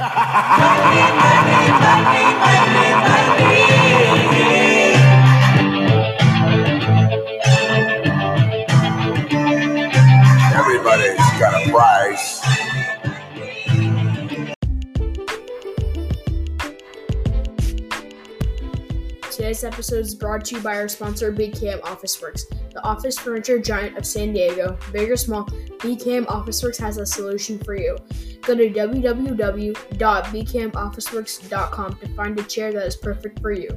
Everybody's got a price. Today's episode is brought to you by our sponsor, BKM Officeworks, the office furniture giant of San Diego. Big or small, BKM Officeworks has a solution for you. Go to www.bkmofficeworks.com to find a chair that is perfect for you.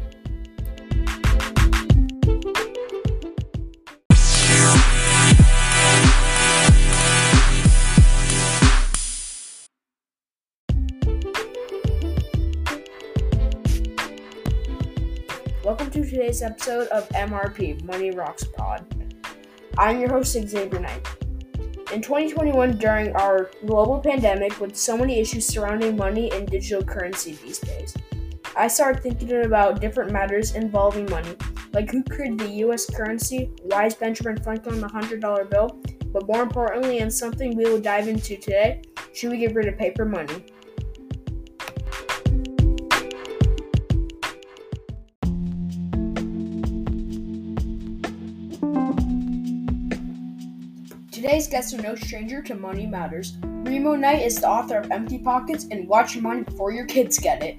Welcome to today's episode of MRP Money Rocks Pod. I'm your host, Xavier Knight. In 2021, during our global pandemic, with so many issues surrounding money and digital currency these days, I started thinking about different matters involving money, like who created the US currency, why is Benjamin Franklin the $100 bill, but more importantly, and something we will dive into today, should we get rid of paper money? Today's guests are no stranger to money matters. Remo Knight is the author of Empty Pockets and Watch Your Money Before Your Kids Get It.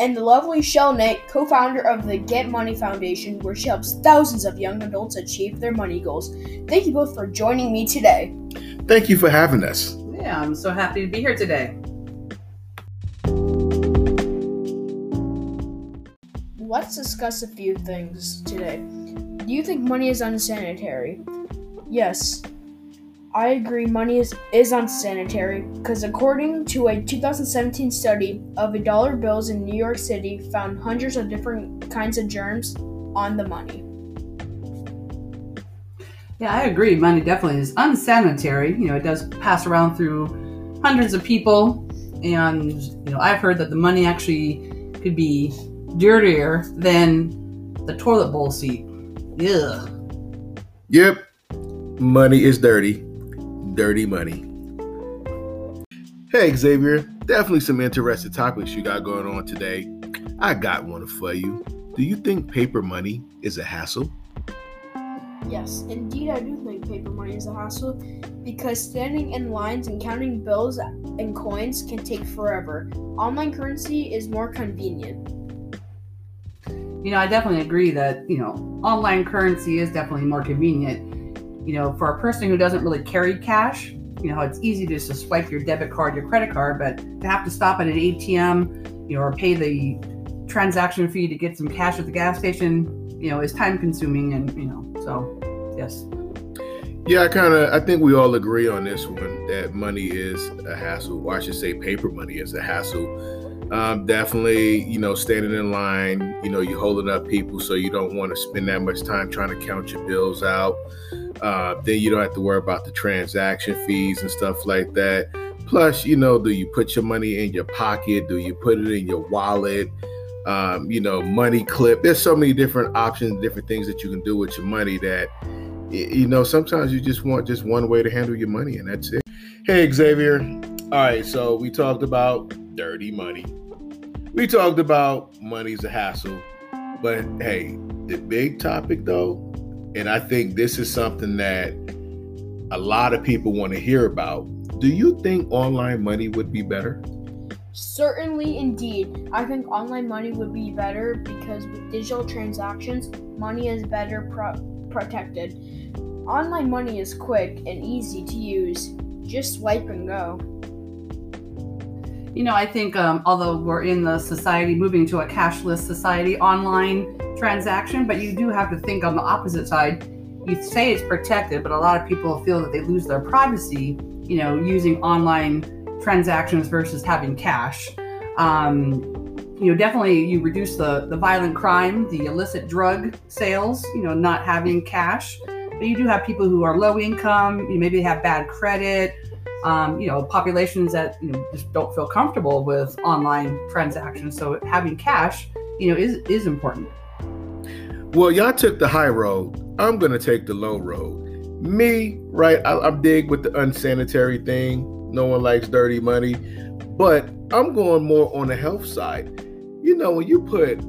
And the lovely Shell Knight, co founder of the Get Money Foundation, where she helps thousands of young adults achieve their money goals. Thank you both for joining me today. Thank you for having us. Yeah, I'm so happy to be here today. Let's discuss a few things today. Do you think money is unsanitary? Yes, I agree money is, is unsanitary because according to a 2017 study of a dollar bills in New York City found hundreds of different kinds of germs on the money. Yeah, I agree. Money definitely is unsanitary. You know, it does pass around through hundreds of people, and you know, I've heard that the money actually could be dirtier than the toilet bowl seat. Yeah. Yep, money is dirty. Dirty money. Hey, Xavier, definitely some interesting topics you got going on today. I got one for you. Do you think paper money is a hassle? Yes, indeed, I do think paper money is a hassle because standing in lines and counting bills and coins can take forever. Online currency is more convenient. You know, I definitely agree that, you know, online currency is definitely more convenient. You know, for a person who doesn't really carry cash, you know, it's easy to just to swipe your debit card, your credit card, but to have to stop at an ATM, you know, or pay the transaction fee to get some cash at the gas station, you know, is time consuming and, you know, so yes. Yeah, I kind of, I think we all agree on this one that money is a hassle. Or I should say, paper money is a hassle. Um, definitely, you know, standing in line, you know, you're holding up people, so you don't want to spend that much time trying to count your bills out. Uh, then you don't have to worry about the transaction fees and stuff like that. Plus, you know, do you put your money in your pocket? Do you put it in your wallet? Um, you know, money clip. There's so many different options, different things that you can do with your money that, you know, sometimes you just want just one way to handle your money, and that's it. Hey, Xavier. All right, so we talked about dirty money. We talked about money's a hassle, but hey, the big topic though, and I think this is something that a lot of people want to hear about. Do you think online money would be better? Certainly, indeed. I think online money would be better because with digital transactions, money is better pro- protected. Online money is quick and easy to use. Just swipe and go. You know, I think um, although we're in the society moving to a cashless society, online transaction, but you do have to think on the opposite side. You say it's protected, but a lot of people feel that they lose their privacy, you know, using online transactions versus having cash. Um, you know, definitely you reduce the, the violent crime, the illicit drug sales, you know, not having cash. But you do have people who are low income, you maybe have bad credit, um, you know, populations that you know just don't feel comfortable with online transactions. So having cash, you know, is is important. Well, y'all took the high road. I'm gonna take the low road. Me, right? I, I'm big with the unsanitary thing. No one likes dirty money, but I'm going more on the health side. You know, when you put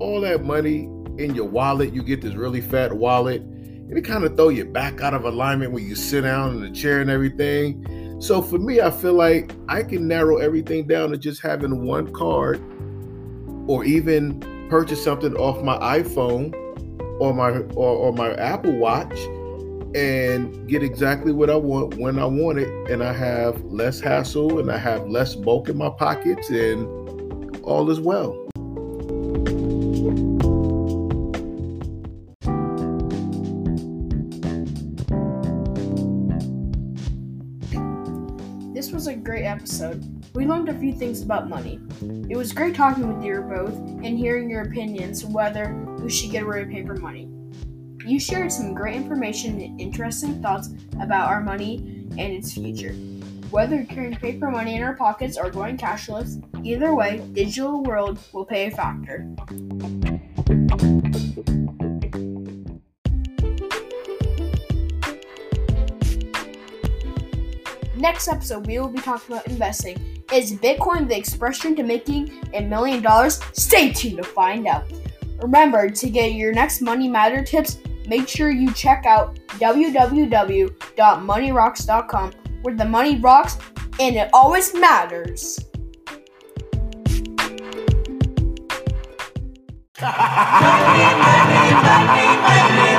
all that money in your wallet, you get this really fat wallet, and it kind of throw you back out of alignment when you sit down in the chair and everything. So for me, I feel like I can narrow everything down to just having one card or even purchase something off my iPhone or my or, or my Apple Watch and get exactly what I want when I want it and I have less hassle and I have less bulk in my pockets and all is well. Episode. We learned a few things about money. It was great talking with you both and hearing your opinions whether we should get rid of paper money. You shared some great information and interesting thoughts about our money and its future. Whether carrying paper money in our pockets or going cashless, either way, digital world will play a factor. Next episode, we will be talking about investing. Is Bitcoin the expression to making a million dollars? Stay tuned to find out. Remember to get your next Money Matter tips, make sure you check out www.moneyrocks.com where the money rocks and it always matters. money, money, money.